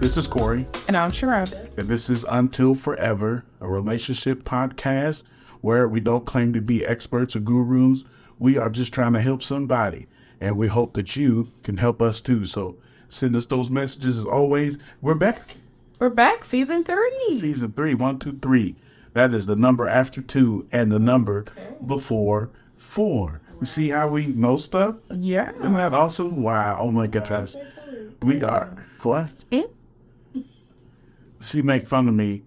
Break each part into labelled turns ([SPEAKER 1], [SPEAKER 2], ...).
[SPEAKER 1] This is Corey,
[SPEAKER 2] And I'm Sharonda.
[SPEAKER 1] and this is Until Forever, a relationship podcast where we don't claim to be experts or gurus. We are just trying to help somebody, and we hope that you can help us too. So send us those messages as always. We're back.
[SPEAKER 2] We're back, season three.
[SPEAKER 1] Season three, one, two, three. That is the number after two and the number before four. You see how we know stuff?
[SPEAKER 2] Yeah.
[SPEAKER 1] Isn't that awesome? Wow. Oh my gosh. We are. What?
[SPEAKER 2] Mm.
[SPEAKER 1] She make fun of me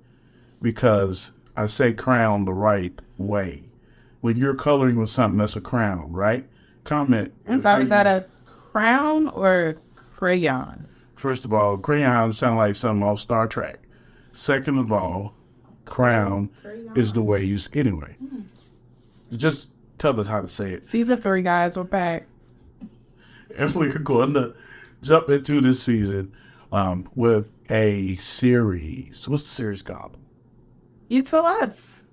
[SPEAKER 1] because I say crown the right way. When you're coloring with something that's a crown, right? Comment.
[SPEAKER 2] So is that a crown or crayon?
[SPEAKER 1] First of all, crayon sound like something off Star Trek. Second of all, crown is the way you. s- Anyway, just tell us how to say it.
[SPEAKER 2] Season three, guys. We're back.
[SPEAKER 1] and we're going to jump into this season um, with a series. What's the series called?
[SPEAKER 2] You tell us,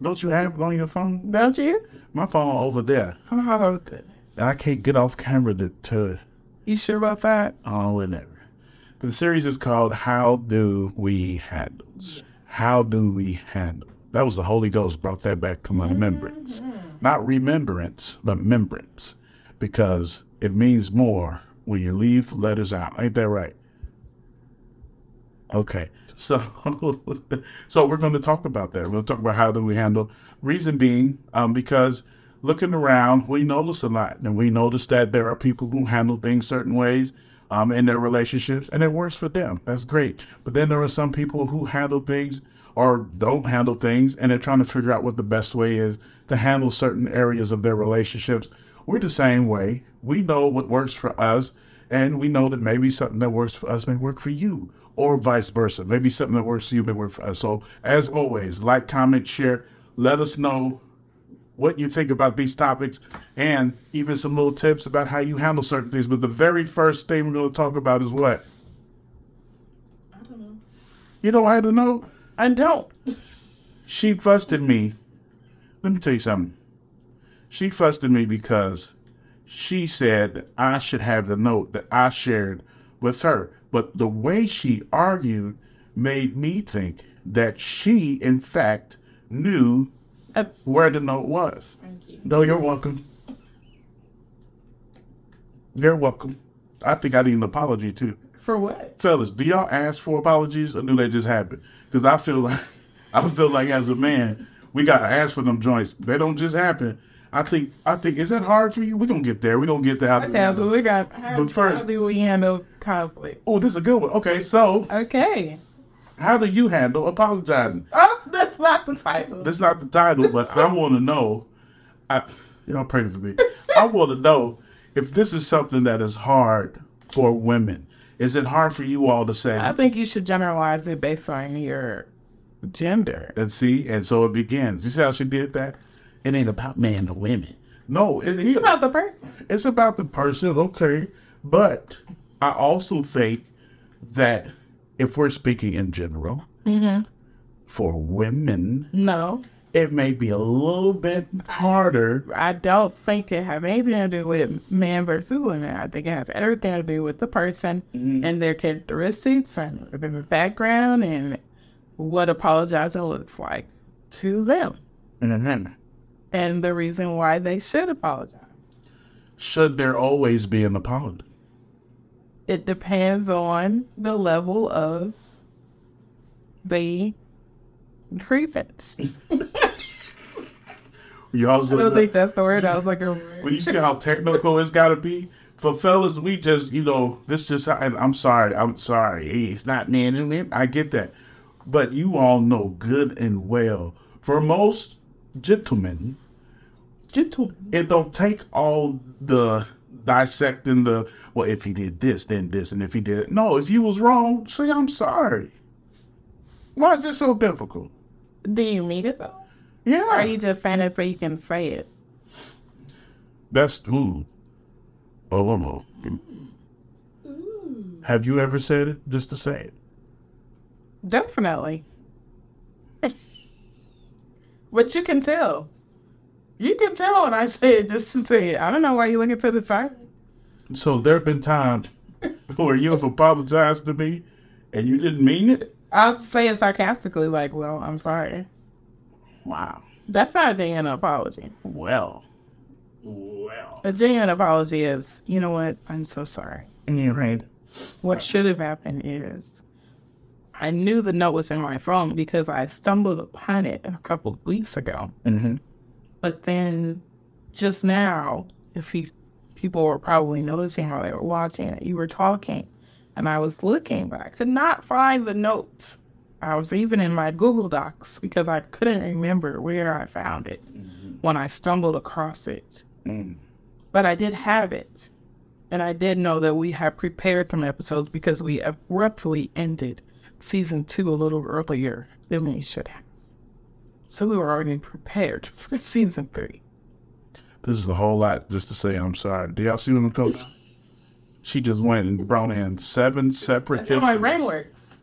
[SPEAKER 1] Don't you have it on your phone?
[SPEAKER 2] don't you?
[SPEAKER 1] My phone over there.
[SPEAKER 2] Oh, goodness.
[SPEAKER 1] I can't get off camera to, to
[SPEAKER 2] You sure about that?
[SPEAKER 1] oh whatever. The series is called How Do We Handle? How do we handle? That was the Holy Ghost brought that back to my remembrance. Not remembrance, but remembrance. Because it means more when you leave letters out. Ain't that right? Okay. So so we're going to talk about that. We'll talk about how do we handle reason being um, because looking around, we notice a lot and we notice that there are people who handle things certain ways um, in their relationships and it works for them. That's great. But then there are some people who handle things or don't handle things and they're trying to figure out what the best way is to handle certain areas of their relationships. We're the same way. We know what works for us and we know that maybe something that works for us may work for you or vice versa. Maybe something that works for you may work for us. So as always, like, comment, share, let us know what you think about these topics and even some little tips about how you handle certain things. But the very first thing we're going to talk about is what?
[SPEAKER 2] I don't know.
[SPEAKER 1] You know, I don't know.
[SPEAKER 2] I don't.
[SPEAKER 1] She busted me. Let me tell you something. She fussed at me because she said I should have the note that I shared with her. But the way she argued made me think that she, in fact, knew where the note was.
[SPEAKER 2] Thank you.
[SPEAKER 1] No, you're welcome. You're welcome. I think I need an apology too.
[SPEAKER 2] For what?
[SPEAKER 1] Fellas, do y'all ask for apologies or do they just happen? Because I feel like I feel like as a man, we gotta ask for them joints. They don't just happen. I think I think is that hard for you? We're gonna get there. We're gonna get there.
[SPEAKER 2] Okay, but we got. How,
[SPEAKER 1] But first-
[SPEAKER 2] how do we handle conflict?
[SPEAKER 1] Oh, this is a good one. Okay, so
[SPEAKER 2] Okay.
[SPEAKER 1] how do you handle apologizing?
[SPEAKER 2] Oh, that's not the title.
[SPEAKER 1] That's not the title, but I want to know. I, y'all pray for me. I want to know if this is something that is hard for women. Is it hard for you all to say?
[SPEAKER 2] I think you should generalize it based on your gender.
[SPEAKER 1] and see, and so it begins. You see how she did that? It ain't about man or women. No, it is.
[SPEAKER 2] It's about the person.
[SPEAKER 1] It's about the person, okay. But I also think that if we're speaking in general, mm-hmm. for women,
[SPEAKER 2] No,
[SPEAKER 1] it may be a little bit harder.
[SPEAKER 2] I don't think it has anything to do with man versus women. I think it has everything to do with the person mm-hmm. and their characteristics and their background and what apologizing looks like to them and the reason why they should apologize.
[SPEAKER 1] Should there always be an apology?
[SPEAKER 2] It depends on the level of the grievance.
[SPEAKER 1] You also
[SPEAKER 2] I don't think that's the word. I was like,
[SPEAKER 1] when you see how technical it's got to be for fellas, we just you know this just and I'm sorry, I'm sorry, it's not man and women. I get that, but you all know good and well for most gentlemen,
[SPEAKER 2] gentle.
[SPEAKER 1] it don't take all the dissecting the well if he did this then this and if he did it no if you was wrong say I'm sorry. Why is it so difficult?
[SPEAKER 2] Do you mean it though?
[SPEAKER 1] Yeah,
[SPEAKER 2] Or are you just saying it so you can say it?
[SPEAKER 1] That's ooh. Oh no. Have you ever said it just to say it?
[SPEAKER 2] Definitely. but you can tell. You can tell when I say it just to say it. I don't know why you're looking to the side.
[SPEAKER 1] So there have been times where you've apologized to me and you didn't mean it?
[SPEAKER 2] I'll say it sarcastically, like, well, I'm sorry.
[SPEAKER 1] Wow.
[SPEAKER 2] That's not a genuine apology.
[SPEAKER 1] Well. Well.
[SPEAKER 2] A genuine apology is, you know what? I'm so sorry.
[SPEAKER 1] You're right.
[SPEAKER 2] What should have happened is I knew the note was in my phone because I stumbled upon it a couple of weeks ago.
[SPEAKER 1] Mm-hmm.
[SPEAKER 2] But then just now, if you, people were probably noticing while they were watching it, you were talking and I was looking, but I could not find the notes. I was even in my Google Docs because I couldn't remember where I found it when I stumbled across it.
[SPEAKER 1] Mm.
[SPEAKER 2] But I did have it. And I did know that we had prepared some episodes because we abruptly ended season two a little earlier than we should have. So we were already prepared for season three.
[SPEAKER 1] This is a whole lot just to say I'm sorry. Do y'all see what I'm talking about? She just went and brought in seven separate
[SPEAKER 2] That's how my brain works.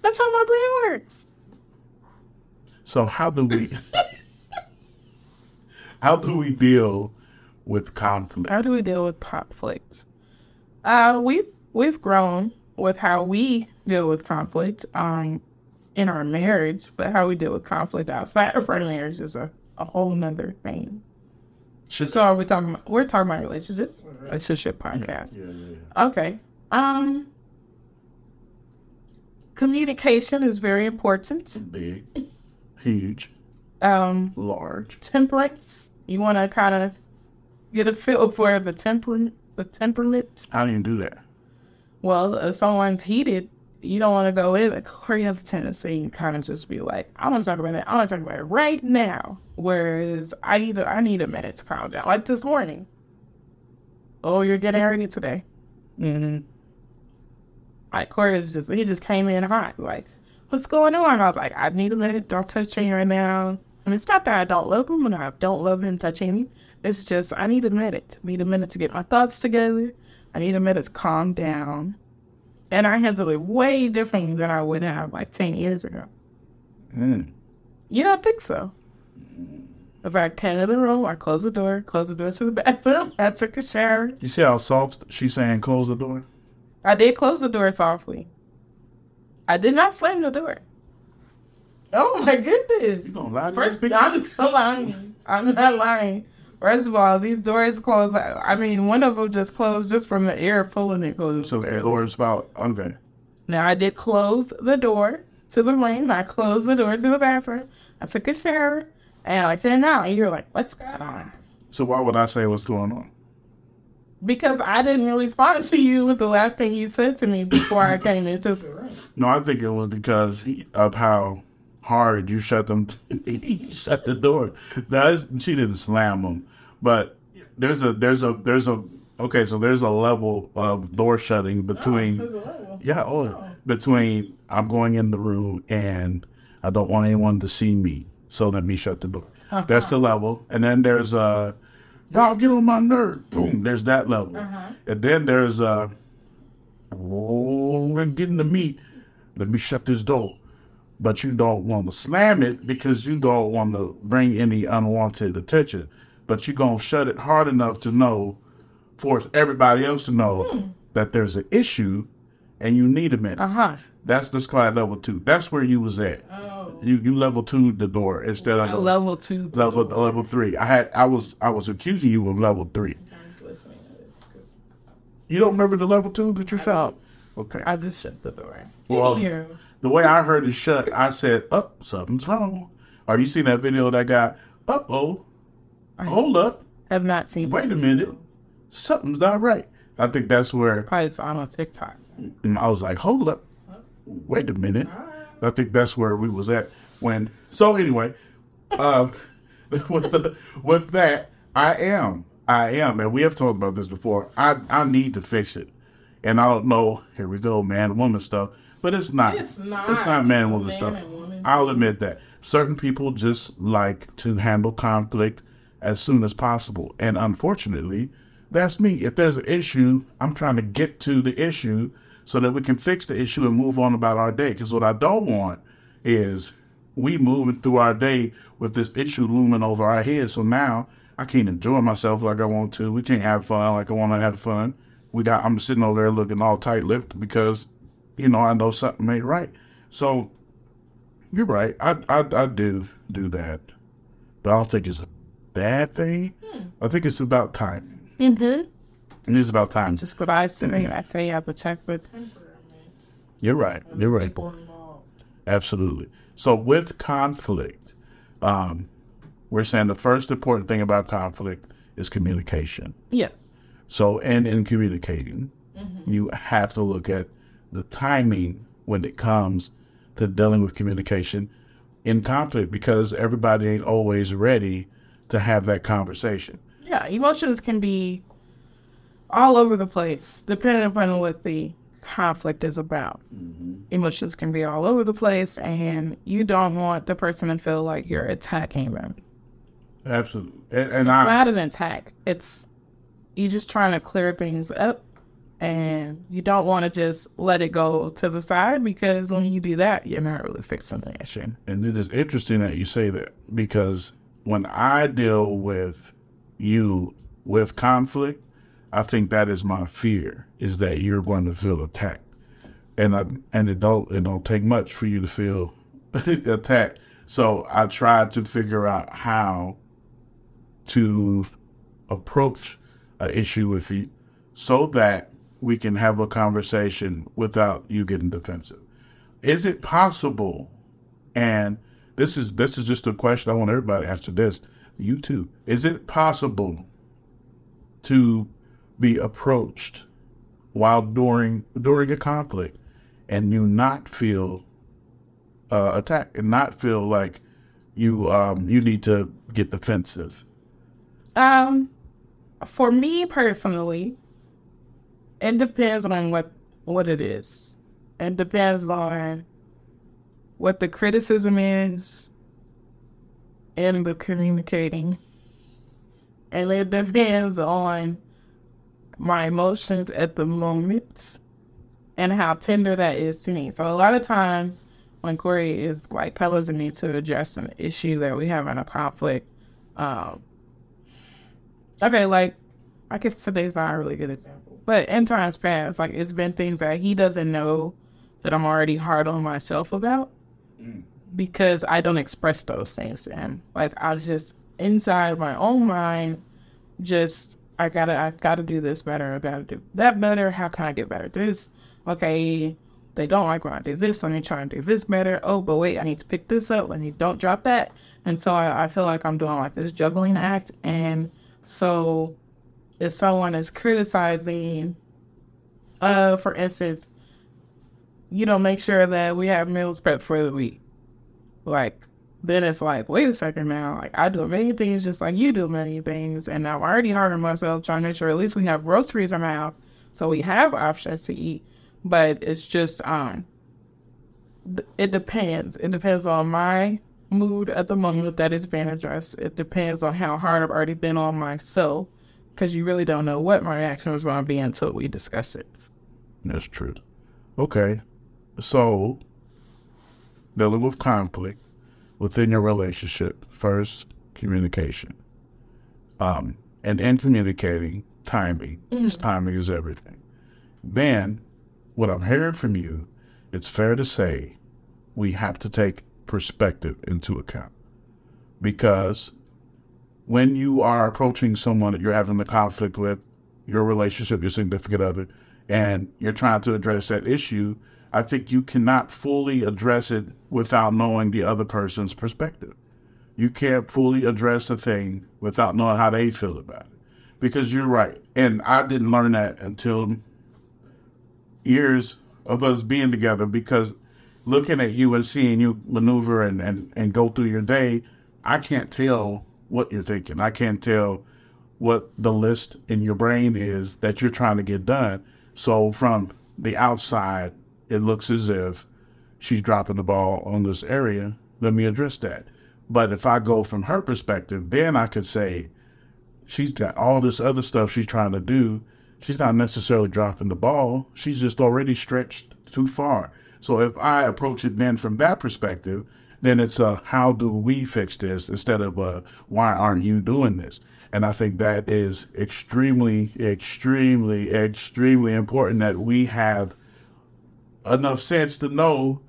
[SPEAKER 2] That's how my brain works.
[SPEAKER 1] So how do we how do we deal with conflict?
[SPEAKER 2] How do we deal with conflict? Uh, we've we've grown with how we deal with conflict um, in our marriage, but how we deal with conflict outside of our marriage is a, a whole nother thing.
[SPEAKER 1] Should-
[SPEAKER 2] So are we talking about, we're talking about relationships, relationship podcast.
[SPEAKER 1] Yeah, yeah, yeah.
[SPEAKER 2] Okay. Um, communication is very important.
[SPEAKER 1] Big, huge,
[SPEAKER 2] Um,
[SPEAKER 1] large.
[SPEAKER 2] temperance. You want to kind of get a feel for the temperament, the temperament.
[SPEAKER 1] How do you do that?
[SPEAKER 2] Well, if someone's heated, you don't want to go in. Like Corey has a tendency to kind of just be like, "I want to talk about it. I want to talk about it right now." Whereas I need a, I need a minute to calm down. Like this morning. Oh, you're getting ready today.
[SPEAKER 1] Mm-hmm.
[SPEAKER 2] Like Corey is just he just came in hot. Like, what's going on? I was like, I need a minute. Don't touch me right now. And it's not that I don't love him and I don't love him touching me. It's just I need a minute. I need a minute to get my thoughts together. I need a minute to calm down. And I handle it way differently than I would have like ten years ago.
[SPEAKER 1] Mm.
[SPEAKER 2] You don't think so? If I came in the room, I closed the door, closed the door to the bathroom, I took a shower.
[SPEAKER 1] You see how soft she's saying close the door?
[SPEAKER 2] I did close the door softly. I did not slam the door. Oh my goodness.
[SPEAKER 1] You gonna lie to
[SPEAKER 2] First? I'm not lying. I'm not lying. First of all, these doors closed. I mean, one of them just closed just from the air pulling it closed.
[SPEAKER 1] So the door's about okay.
[SPEAKER 2] Now I did close the door to the room. I closed the door to the bathroom. I took a shower, and I out. And you're like, "What's going on?"
[SPEAKER 1] So why would I say what's going on?
[SPEAKER 2] Because I didn't respond to you with the last thing you said to me before I came into the room.
[SPEAKER 1] No, I think it was because of how hard you shut them. you shut the door. That's she didn't slam them, but there's a there's a there's a okay. So there's a level of door shutting between yeah oh, between I'm going in the room and I don't want anyone to see me, so let me shut the door. That's the level, and then there's uh y'all get on my nerve. Boom, there's that level, and then there's uh oh we're getting to meet. Let me shut this door. But you don't want to slam it because you don't want to bring any unwanted attention. But you're going to shut it hard enough to know, force everybody else to know that there's an issue and you need a minute.
[SPEAKER 2] Uh huh.
[SPEAKER 1] That's the slide level two. That's where you was at.
[SPEAKER 2] Oh.
[SPEAKER 1] You you level two the door instead of
[SPEAKER 2] Level two.
[SPEAKER 1] level level three. I had I was I was accusing you of level three. You don't remember the level two that you felt? Okay.
[SPEAKER 2] I just shut the door.
[SPEAKER 1] Well,
[SPEAKER 2] Here.
[SPEAKER 1] The way I heard it shut, I said, "Up, something's wrong." Or you seen that video that guy? Up, oh, hold up,
[SPEAKER 2] have not seen.
[SPEAKER 1] wait a minute, something's not right. I think that's where
[SPEAKER 2] Probably it's on a TikTok.
[SPEAKER 1] and I was like, "Hold up, wait a minute." I think that's where we was at when. So anyway, uh, with the with that, I am, I am, and we have talked about this before. I I need to fix it, and I don't know. Here we go, man, woman stuff, but it's not.
[SPEAKER 2] It's not.
[SPEAKER 1] It's not man, woman
[SPEAKER 2] Man
[SPEAKER 1] stuff.
[SPEAKER 2] woman.
[SPEAKER 1] I'll admit that certain people just like to handle conflict as soon as possible, and unfortunately, that's me. If there's an issue, I'm trying to get to the issue so that we can fix the issue and move on about our day. Because what I don't want is we moving through our day with this issue looming over our heads. So now I can't enjoy myself like I want to. We can't have fun like I want to have fun. we got I'm sitting over there looking all tight lipped because, you know, I know something ain't right. So you're right. I I I do do that. But I don't think it's a bad thing. I think it's about time.
[SPEAKER 2] Mm-hmm.
[SPEAKER 1] It is about time.
[SPEAKER 2] Just what I say. I say you have to check with
[SPEAKER 1] You're right. You're right.
[SPEAKER 2] people involved.
[SPEAKER 1] Absolutely. So with conflict, um, we're saying the first important thing about conflict is communication.
[SPEAKER 2] Yes.
[SPEAKER 1] So, and in communicating, you have to look at the timing when it comes to dealing with communication in conflict because everybody ain't always ready to have that conversation.
[SPEAKER 2] Yeah, emotions can be all over the place, depending upon what the conflict is about. Mm-hmm. Emotions can be all over the place, and you don't want the person to feel like you're attacking them.
[SPEAKER 1] Absolutely. And, and
[SPEAKER 2] It's
[SPEAKER 1] I,
[SPEAKER 2] not an attack. It's you just trying to clear things up, and you don't want to just let it go to the side because when you do that, you're not really fixing the issue.
[SPEAKER 1] And it is interesting that you say that because when I deal with you with conflict, I think that is my fear is that you're going to feel attacked, and I, and it don't it don't take much for you to feel attacked. So I try to figure out how to approach an issue with you so that we can have a conversation without you getting defensive. Is it possible and this is this is just a question I want everybody to answer this. You too. Is it possible to be approached while during during a conflict and you not feel uh, attacked and not feel like you um you need to get defensive?
[SPEAKER 2] Um, for me personally, it depends on what what it is. It depends on what the criticism is and the communicating. And it depends on my emotions at the moment and how tender that is to me. So a lot of times when Corey is like telling me to address an issue that we have in a conflict, um, okay, like I guess today's not a really good example, but in times past, like it's been things that he doesn't know that I'm already hard on myself about mm. because I don't express those things to him. Like I was just inside my own mind, just I gotta I gotta do this better. I gotta do that better. How can I get better? at This okay. They don't like when I do this. Let me try and do this better. Oh, but wait, I need to pick this up. Let me don't drop that. And so I, I feel like I'm doing like this juggling act. And so if someone is criticizing, uh, for instance, you know, make sure that we have meals prepped for the week. Like, then it's like, wait a second now. Like, I do many things just like you do many things. And I'm already hard on myself trying to make sure at least we have groceries in my house so we have options to eat. But it's just, um, it depends. It depends on my mood at the moment that is being addressed. It depends on how hard I've already been on myself because you really don't know what my reaction is going to be until we discuss it.
[SPEAKER 1] That's true. Okay. So, dealing with conflict within your relationship, first, communication. Um, and in communicating, timing. Because timing is everything. Then, what I'm hearing from you, it's fair to say we have to take perspective into account. Because when you are approaching someone that you're having a conflict with, your relationship, your significant other, and you're trying to address that issue, I think you cannot fully address it without knowing the other person's perspective. You can't fully address a thing without knowing how they feel about it. Because you're right. And I didn't learn that until years of us being together because looking at you and seeing you maneuver and, and, and go through your day, I can't tell what you're thinking. I can't tell what the list in your brain is that you're trying to get done. So from the outside, it looks as if she's dropping the ball on this area. Let me address that. But if I go from her perspective, then I could say she's got all this other stuff she's trying to do. She's not necessarily dropping the ball. She's just already stretched too far. So if I approach it then from that perspective, then it's a how do we fix this instead of a why aren't you doing this? And I think that is extremely, extremely, extremely important that we have enough sense to know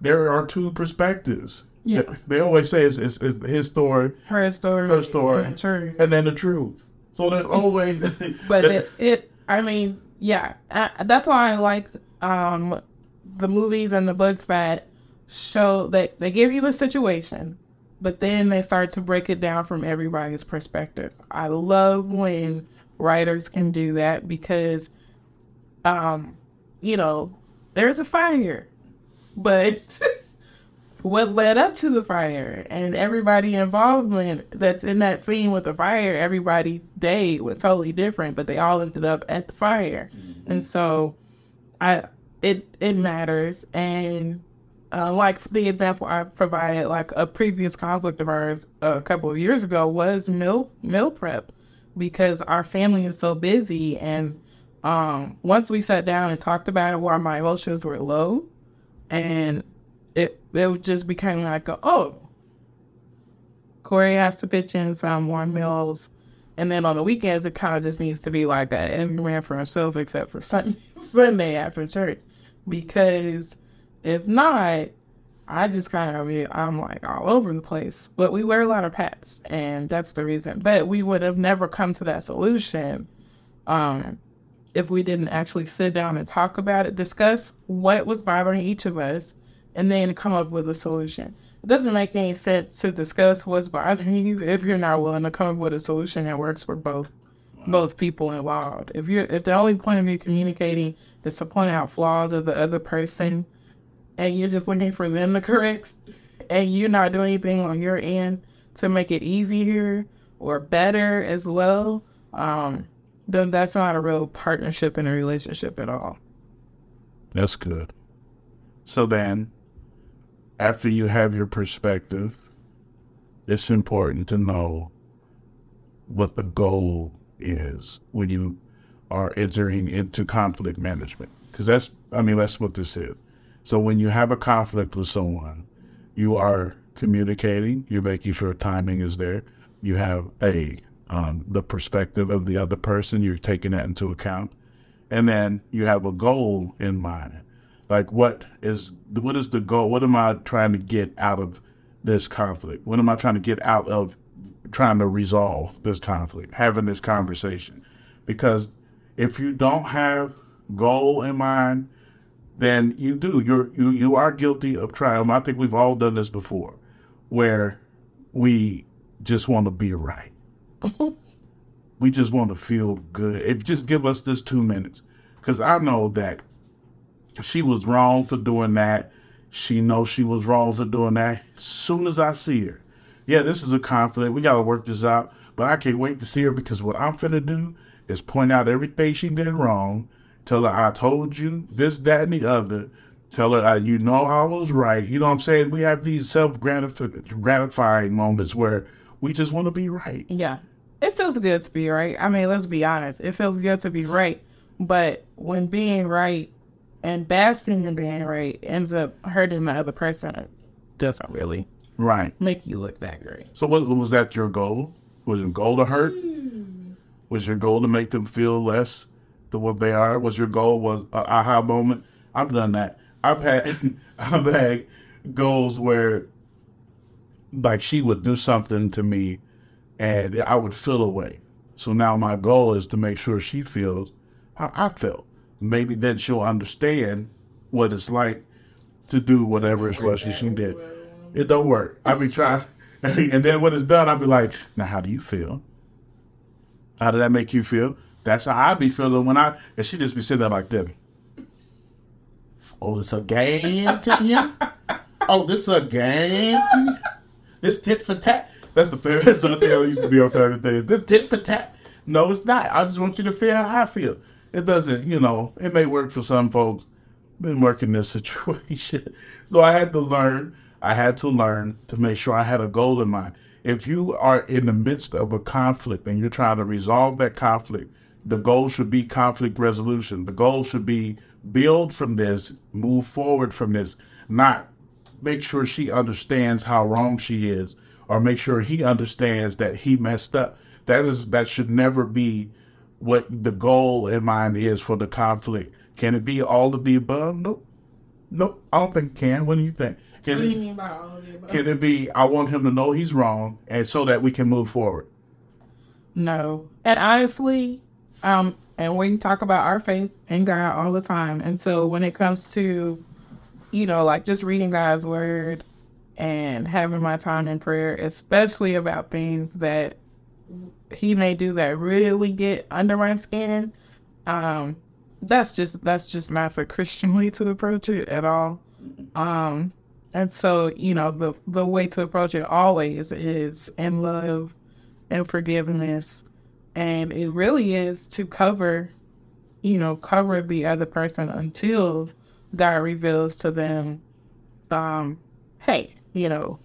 [SPEAKER 1] there are two perspectives.
[SPEAKER 2] Yeah.
[SPEAKER 1] They always say it's, it's, it's his story,
[SPEAKER 2] Her story.
[SPEAKER 1] her story,
[SPEAKER 2] True.
[SPEAKER 1] and then the truth. So there's always.
[SPEAKER 2] But it, it, I mean, yeah, I, that's why I like um, the movies and the books that show that they give you the situation, but then they start to break it down from everybody's perspective. I love when writers can do that because, um, you know, there's a fire, but what led up to the fire and everybody involvement that's in that scene with the fire, everybody's day was totally different, but they all ended up at the fire. And so I it it matters and uh, like the example I provided, like a previous conflict of ours a couple of years ago was meal meal prep because our family is so busy and um, once we sat down and talked about it while my emotions were low and it it just became like a, oh Corey has to pitch in some more meals. And then on the weekends it kind of just needs to be like that every for himself except for Sunday Sunday after church because if not I just kind of I'm like all over the place but we wear a lot of hats and that's the reason but we would have never come to that solution um if we didn't actually sit down and talk about it, discuss what was bothering each of us, and then come up with a solution. It doesn't make any sense to discuss what's bothering you if you're not willing to come up with a solution that works for both both people involved. If you're if the only point of you communicating is to point out flaws of the other person and you're just looking for them to correct and you're not doing anything on your end to make it easier or better as well, um, then that's not a real partnership in a relationship at all.
[SPEAKER 1] That's good. So then, after you have your perspective, it's important to know what the goal is when you are entering into conflict management. Because that's, I mean, that's what this is. So when you have a conflict with someone, you are communicating, you're making sure timing is there, you have a um, the perspective of the other person, you're taking that into account, and then you have a goal in mind. Like what is what is the goal? What am I trying to get out of this conflict? What am I trying to get out of trying to resolve this conflict, having this conversation? Because if you don't have goal in mind, then you do. You're you you are guilty of trying. I think we've all done this before, where we just want to be right. we just want to feel good. If just give us this two minutes, because I know that she was wrong for doing that. She knows she was wrong for doing that. As soon as I see her, yeah, this is a conflict. We got to work this out. But I can't wait to see her because what I'm finna do is point out everything she did wrong. Tell her I told you this, that, and the other. Tell her uh, you know I was right. You know what I'm saying? We have these self gratifying moments where we just want to be right.
[SPEAKER 2] Yeah. It feels good to be right. I mean, let's be honest. It feels good to be right. But when being right and basking in being right ends up hurting the other person, it doesn't really
[SPEAKER 1] Right.
[SPEAKER 2] make you look that great.
[SPEAKER 1] So what was that your goal? Was your goal to hurt? Was your goal to make them feel less than what they are? Was your goal was a aha moment? I've done that. I've had I've had goals where like she would do something to me and I would feel away. So now my goal is to make sure she feels how I felt. Maybe then she'll understand what it's like to do whatever it was she did. It don't work. I be trying, and then when it's done, I'll be like, "Now, how do you feel? How did that make you feel?" That's how I be feeling when I, and she just be sitting there like that. Oh, it's a game to you. Oh, this a game. This tit for tat. That's the favorite. That's the thing that used to be our favorite thing. This tit for tat. No, it's not. I just want you to feel how I feel. It doesn't, you know. It may work for some folks. Been working this situation, so I had to learn. I had to learn to make sure I had a goal in mind. If you are in the midst of a conflict and you're trying to resolve that conflict, the goal should be conflict resolution. The goal should be build from this, move forward from this, not make sure she understands how wrong she is, or make sure he understands that he messed up. That is that should never be what the goal in mind is for the conflict. Can it be all of the above? Nope. Nope. I don't think it can. What do you think? Can
[SPEAKER 2] What do
[SPEAKER 1] it,
[SPEAKER 2] you mean by all of the above?
[SPEAKER 1] can it be I want him to know he's wrong and so that we can move forward?
[SPEAKER 2] No. And honestly, um, and we talk about our faith in God all the time. And so when it comes to, you know, like just reading God's word and having my time in prayer, especially about things that he may do that really get under my skin, um, that's just that's just not the Christian way to approach it at all. Um, and so, you know, the the way to approach it always is in love and forgiveness. And it really is to cover, you know, cover the other person until God reveals to them, um, hey, you know,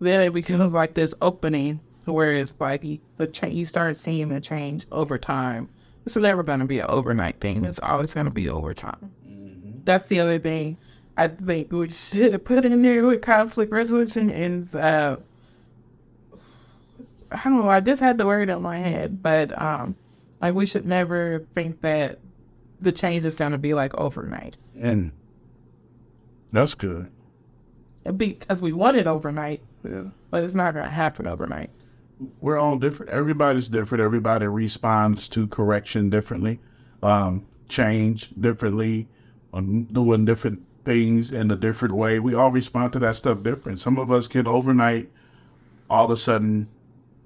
[SPEAKER 2] then it becomes like this opening where it's like you, the cha- you start seeing the change over time. It's never going to be an overnight thing. It's always going to be over time. That's the other thing I think we should have put in there with conflict resolution is uh, I don't know. I just had the word in my head, but um, like we should never think that the change is going to be like overnight
[SPEAKER 1] And that's good.
[SPEAKER 2] because we want it overnight,
[SPEAKER 1] Yeah.
[SPEAKER 2] but it's not going to happen overnight.
[SPEAKER 1] we're all different. Everybody's different. Everybody responds to correction differently, um, change differently, um, doing different things in a different way. We all respond to that stuff different. Some of us can overnight, all of a sudden,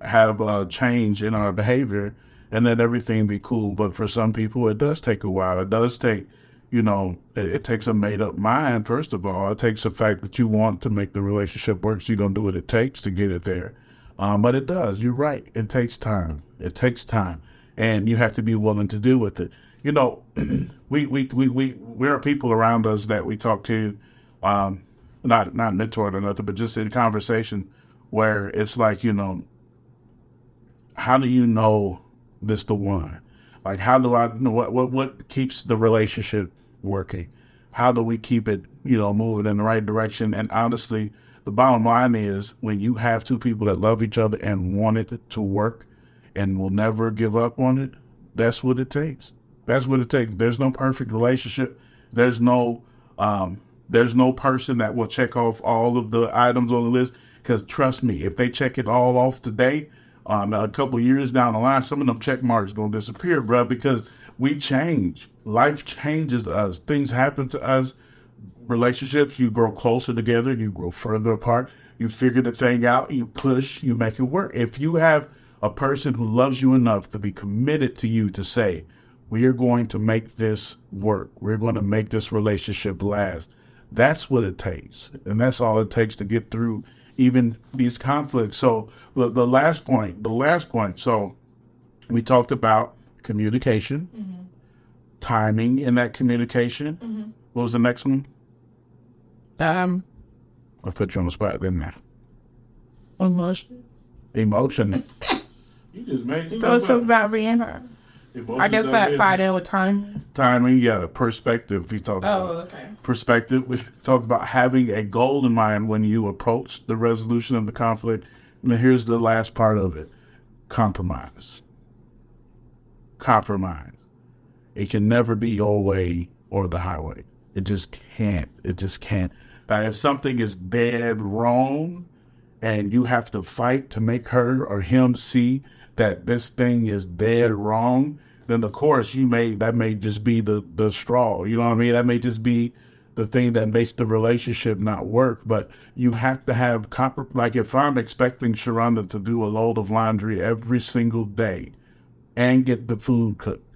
[SPEAKER 1] have a change in our behavior, and then everything be cool. But for some people, it does take a while. It does take, you know, it, it takes a made up mind. First of all, it takes the fact that you want to make the relationship work. So you're gonna do what it takes to get it there. Um, but it does. You're right. It takes time. It takes time, and you have to be willing to deal with it. You know, we we we we we are people around us that we talk to, um, not not mentored or nothing, but just in conversation where it's like you know, how do you know this the one? Like, how do I know what what what keeps the relationship working? How do we keep it, you know, moving in the right direction? And honestly, the bottom line is when you have two people that love each other and want it to work and will never give up on it, that's what it takes. That's what it takes. There's no perfect relationship. There's no um there's no person that will check off all of the items on the list. Because trust me, if they check it all off today, um, a couple years down the line, some of them check marks gonna disappear, bro. Because we change. Life changes us. Things happen to us. Relationships, you grow closer together, you grow further apart. You figure the thing out, you push, you make it work. If you have a person who loves you enough to be committed to you to say, we are going to make this work. We're going to make this relationship last. That's what it takes. And that's all it takes to get through even these conflicts. So the, the last point, the last point. So we talked about communication, timing in that communication. What was the next one?
[SPEAKER 2] Um,
[SPEAKER 1] I put you on the spot, didn't I?
[SPEAKER 2] emotion.
[SPEAKER 1] Emotion. you just made
[SPEAKER 2] So it's
[SPEAKER 1] stuff up.
[SPEAKER 2] about being her. I guess that tied in with time.
[SPEAKER 1] timing. Yeah, perspective. We talked oh, about.
[SPEAKER 2] Oh, okay.
[SPEAKER 1] perspective. We talked about having a goal in mind when you approach the resolution of the conflict. And here's the last part of it compromise. Compromise. It can never be your way or the highway. It just can't. It just can't. Now, if something is dead wrong and you have to fight to make her or him see that this thing is dead wrong, then of course you may that may just be the the straw. You know what I mean? That may just be the thing that makes the relationship not work. But you have to have comp- like if I'm expecting Sharonda to do a load of laundry every single day and get the food cooked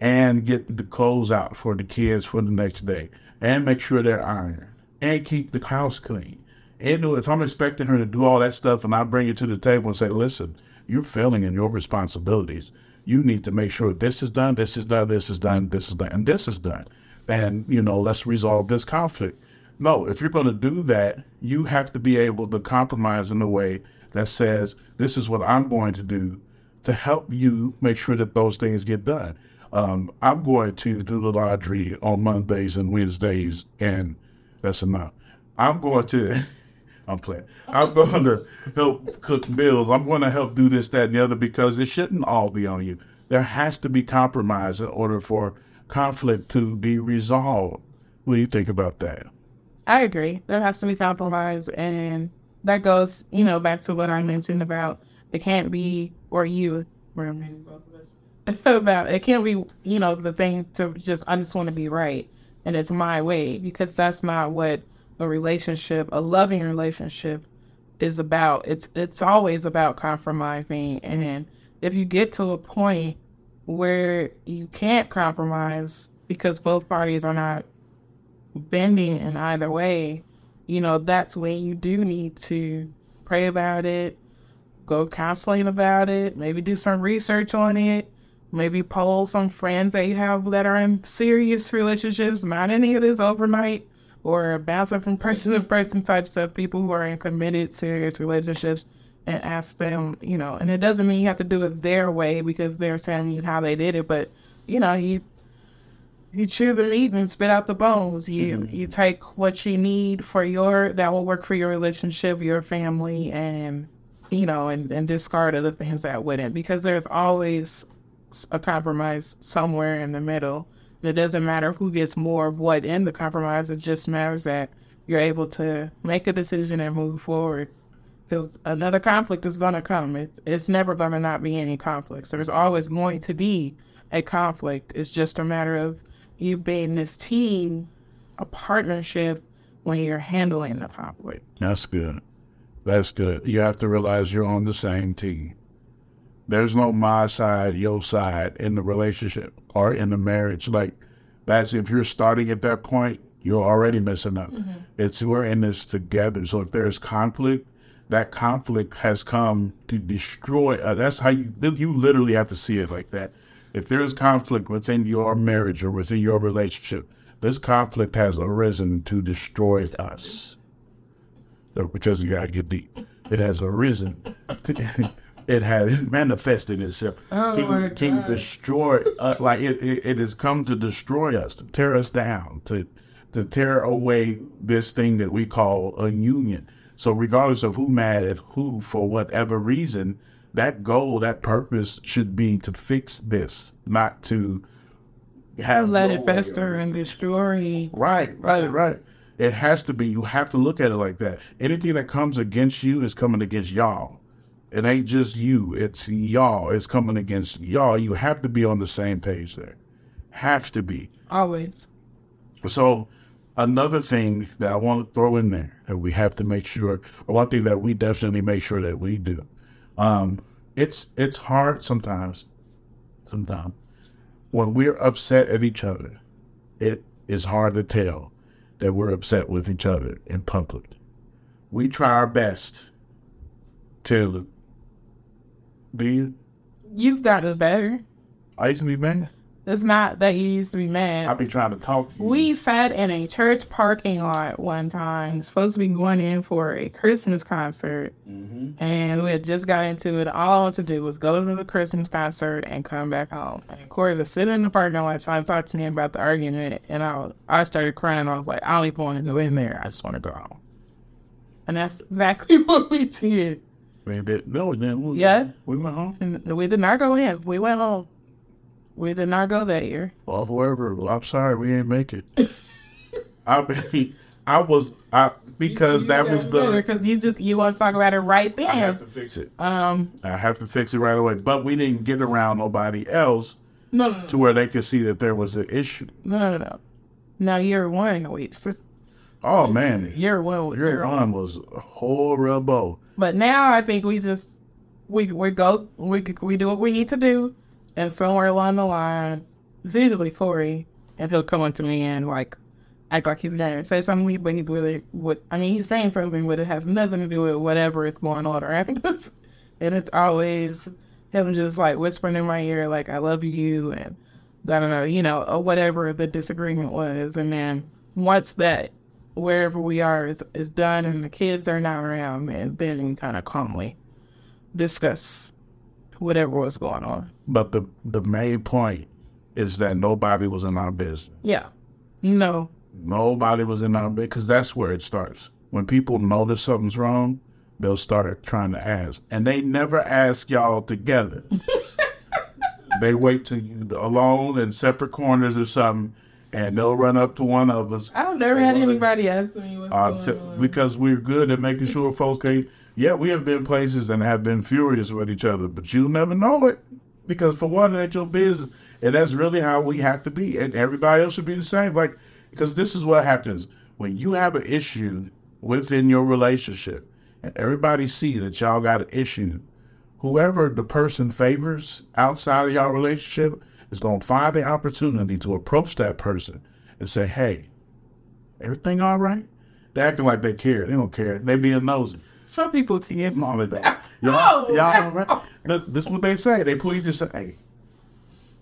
[SPEAKER 1] and get the clothes out for the kids for the next day and make sure they're ironed and keep the house clean. And if I'm expecting her to do all that stuff and I bring it to the table and say, listen, you're failing in your responsibilities. You need to make sure this is done, this is done, this is done, this is done, and this is done. And, you know, let's resolve this conflict. No, if you're going to do that, you have to be able to compromise in a way that says, this is what I'm going to do to help you make sure that those things get done. Um, I'm going to do the laundry on Mondays and Wednesdays, and that's enough. I'm going to. I'm playing. I'm going to help cook meals. I'm going to help do this, that, and the other because it shouldn't all be on you. There has to be compromise in order for conflict to be resolved. What do you think about that?
[SPEAKER 2] I agree. There has to be compromise, and that goes, you know, back to what I mentioned about it can't be or you, where both of us about it can't be, you know, the thing to just I just want to be right and it's my way because that's not what a relationship, a loving relationship, is about. It's it's always about compromising, and if you get to a point where you can't compromise because both parties are not bending in either way, you know, that's when you do need to pray about it, go counseling about it, maybe do some research on it, maybe poll some friends that you have that are in serious relationships, not any of this overnight or bouncing from person to person type stuff, people who are in committed, serious relationships and ask them, you know, and it doesn't mean you have to do it their way because they're telling you how they did it, but you know, you you chew the meat and spit out the bones. You mm-hmm. you take what you need for your that will work for your relationship, your family, and you know, and, and discard other things that wouldn't because there's always a compromise somewhere in the middle. It doesn't matter who gets more of what in the compromise. It just matters that you're able to make a decision and move forward. Because another conflict is going to come. It's, it's never going to not be any conflicts. There's always going to be a conflict. It's just a matter of you being this team, a partnership when you're handling the conflict.
[SPEAKER 1] That's good. That's good. You have to realize you're on the same team. There's no my side, your side in the relationship or in the marriage. Like that's if you're starting at that point, you're already messing up. Mm-hmm. It's we're in this together. So if there's conflict, that conflict has come to destroy. Uh, that's how you you literally have to see it like that. If there's conflict within your marriage or within your relationship, this conflict has arisen to destroy us. So, because you gotta get deep, it has arisen. To, it has manifested itself oh to, to destroy. Uh, like it, it, it has come to destroy us, to tear us down, to to tear away this thing that we call a union. So, regardless of who mad at who for whatever reason, that goal, that purpose should be to fix this, not to
[SPEAKER 2] have let it fester and destroy.
[SPEAKER 1] Right, right, right. It has to be. You have to look at it like that. Anything that comes against you is coming against y'all. It ain't just you. It's y'all. It's coming against y'all. You have to be on the same page there. Have to be.
[SPEAKER 2] Always.
[SPEAKER 1] So another thing that I want to throw in there that we have to make sure, or one thing that we definitely make sure that we do, um, it's it's hard sometimes. Sometimes when we're upset at each other, it is hard to tell that we're upset with each other in public. We try our best to be.
[SPEAKER 2] You've gotten better.
[SPEAKER 1] I used to be mad.
[SPEAKER 2] It's not that you used to be mad.
[SPEAKER 1] I've been trying to talk to you.
[SPEAKER 2] We sat in a church parking lot one time, supposed to be going in for a Christmas concert, mm-hmm. and we had just got into it. All I wanted to do was go to the Christmas concert and come back home. And Corey was sitting in the parking lot trying to talk to me about the argument, and I, I started crying. I was like, I don't even want to go in there. I just want to go home. And that's exactly what we did.
[SPEAKER 1] We did, no, then
[SPEAKER 2] we, yeah,
[SPEAKER 1] we went home.
[SPEAKER 2] We did not go in. We went home. We did not go that year.
[SPEAKER 1] Well, whoever, I'm sorry, we ain't make it. I mean, I was, I because you, you that was the
[SPEAKER 2] because you just you want to talk about it right there. I
[SPEAKER 1] have to fix it.
[SPEAKER 2] Um,
[SPEAKER 1] I have to fix it right away. But we didn't get around nobody else.
[SPEAKER 2] No, no, no.
[SPEAKER 1] to where they could see that there was an issue.
[SPEAKER 2] No, no, no. Now year one, wait.
[SPEAKER 1] Oh man,
[SPEAKER 2] year one was
[SPEAKER 1] year one was horrible.
[SPEAKER 2] But now I think we just we we go we we do what we need to do and somewhere along the line, it's usually Corey, and he'll come up to me and like act like he's there and say something, but he's really what I mean, he's saying something, but it has nothing to do with whatever is going on around us. And it's always him just like whispering in my ear, like, I love you, and I don't know, you know, or whatever the disagreement was. And then once that, wherever we are, is, is done and the kids are not around, and then kind of calmly discuss whatever was going on.
[SPEAKER 1] But the the main point is that nobody was in our business.
[SPEAKER 2] Yeah. No.
[SPEAKER 1] Nobody was in our bed because that's where it starts. When people notice something's wrong, they'll start trying to ask, and they never ask y'all together. they wait till you alone in separate corners or something, and they'll run up to one of us.
[SPEAKER 2] I've never had anybody ask me what's
[SPEAKER 1] Uh,
[SPEAKER 2] going
[SPEAKER 1] t-
[SPEAKER 2] on.
[SPEAKER 1] because we're good at making sure folks can. Yeah, we have been places and have been furious with each other, but you never know it because for one, it's your business, and that's really how we have to be, and everybody else should be the same. Like, because this is what happens when you have an issue within your relationship, and everybody see that y'all got an issue. Whoever the person favors outside of y'all relationship is gonna find the opportunity to approach that person and say, "Hey, everything all right?" They acting like they care. They don't care. They being nosy.
[SPEAKER 2] Some people can't
[SPEAKER 1] Mom and dad. Y'all,
[SPEAKER 2] Oh,
[SPEAKER 1] y'all all right? Th- This is what they say. They please just say, hey,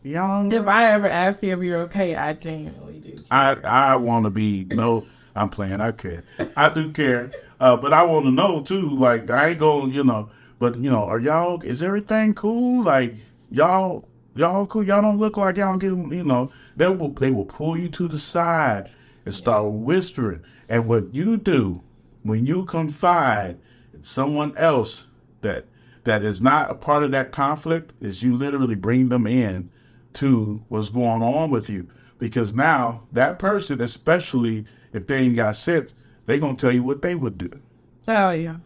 [SPEAKER 1] y'all.
[SPEAKER 2] If I ever ask you if you're okay, I genuinely do.
[SPEAKER 1] I I want to be no. I'm playing. I care. I do care. Uh, but I want to know too. Like I ain't going. You know. But you know, are y'all? Is everything cool? Like y'all. Y'all cool. Y'all don't look like y'all get. Them, you know. They will. They will pull you to the side and start whispering. And what you do when you confide in someone else that that is not a part of that conflict is you literally bring them in to what's going on with you. Because now that person, especially if they ain't got sense, they gonna tell you what they would do.
[SPEAKER 2] Oh yeah.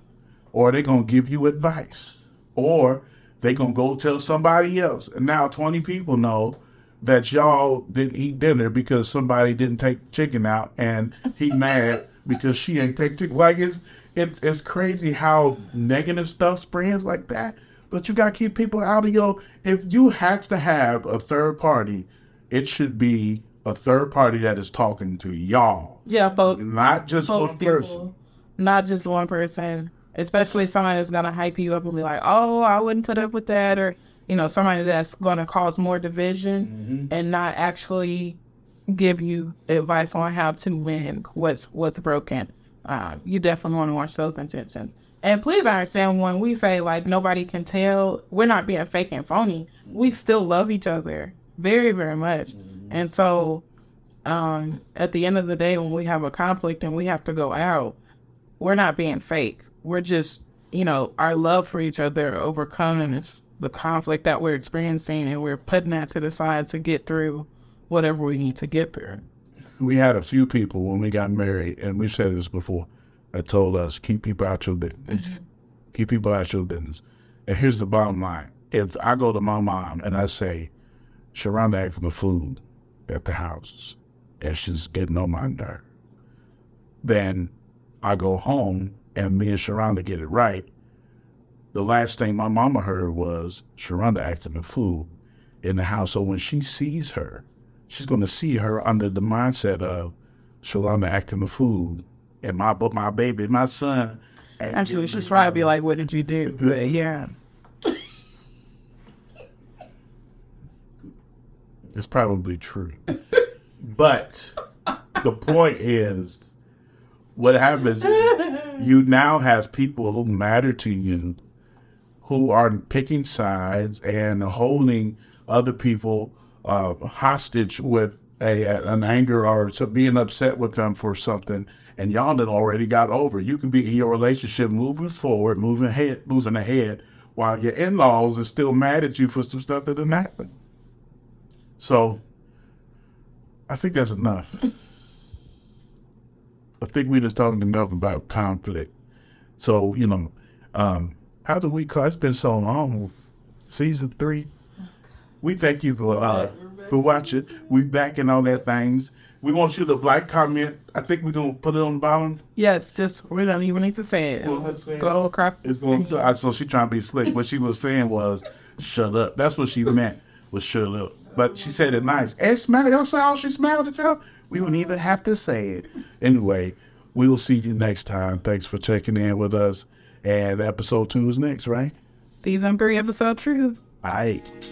[SPEAKER 1] Or they gonna give you advice. Or they gonna go tell somebody else. And now twenty people know that y'all didn't eat dinner because somebody didn't take chicken out and he mad because she ain't take chicken. Like it's it's it's crazy how negative stuff spreads like that. But you gotta keep people out of your if you have to have a third party, it should be a third party that is talking to y'all.
[SPEAKER 2] Yeah, folks.
[SPEAKER 1] Not just
[SPEAKER 2] Folks
[SPEAKER 1] one person.
[SPEAKER 2] not just one person. Especially somebody that's gonna hype you up and be like, "Oh, I wouldn't put up with that," or you know, somebody that's gonna cause more division and not actually give you advice on how to win what's what's broken. Uh, you definitely want to watch those intentions. And please understand when we say like nobody can tell, we're not being fake and phony. We still love each other very, very much. And so um, at the end of the day, when we have a conflict and we have to go out, we're not being fake. We're just, you know, our love for each other overcoming this, the conflict that we're experiencing, and we're putting that to the side to get through whatever we need to get through.
[SPEAKER 1] we had a few people when we got married, and we said this before, that told us keep people out your business. Mm-hmm. Keep people out your business. And here's the bottom line: if I go to my mom and I say, "Sharonda asked for food at the house, and she's getting on my nerve," then I go home and me and Sharonda get it right. The last thing my mama heard was Sharonda acting a fool in the house. So when she sees her, she's going to see her under the mindset of Sharonda acting a fool, and my but my baby, my son.
[SPEAKER 2] Actually, she's probably be like, "What did you do?" But yeah,
[SPEAKER 1] It's probably true. but the point is, what happens is you now have people who matter to you who are picking sides and holding other people uh, hostage with a, an anger or to being upset with them for something. And y'all that already got over. You can be in your relationship moving forward, moving ahead, moving ahead, while your in-laws are still mad at you for some stuff that didn't happen. So I think that's enough. I think we just talking enough about conflict. So, you know, um, how do we call it's been so long. Season three. We thank you for uh, for watching. We back in all that things. We want you to like, comment. I think we're gonna put it on the bottom.
[SPEAKER 2] yes, just we don't even need to say it.
[SPEAKER 1] Well, let's say it.
[SPEAKER 2] Go across.
[SPEAKER 1] It's going to, so she trying to be slick. What she was saying was, "Shut up." That's what she meant was "shut up." But she said it nice. And smile. Y'all saw how she smiled at y'all. We wouldn't even have to say it. Anyway, we will see you next time. Thanks for checking in with us. And episode two is next, right?
[SPEAKER 2] Season three, episode two.
[SPEAKER 1] All right.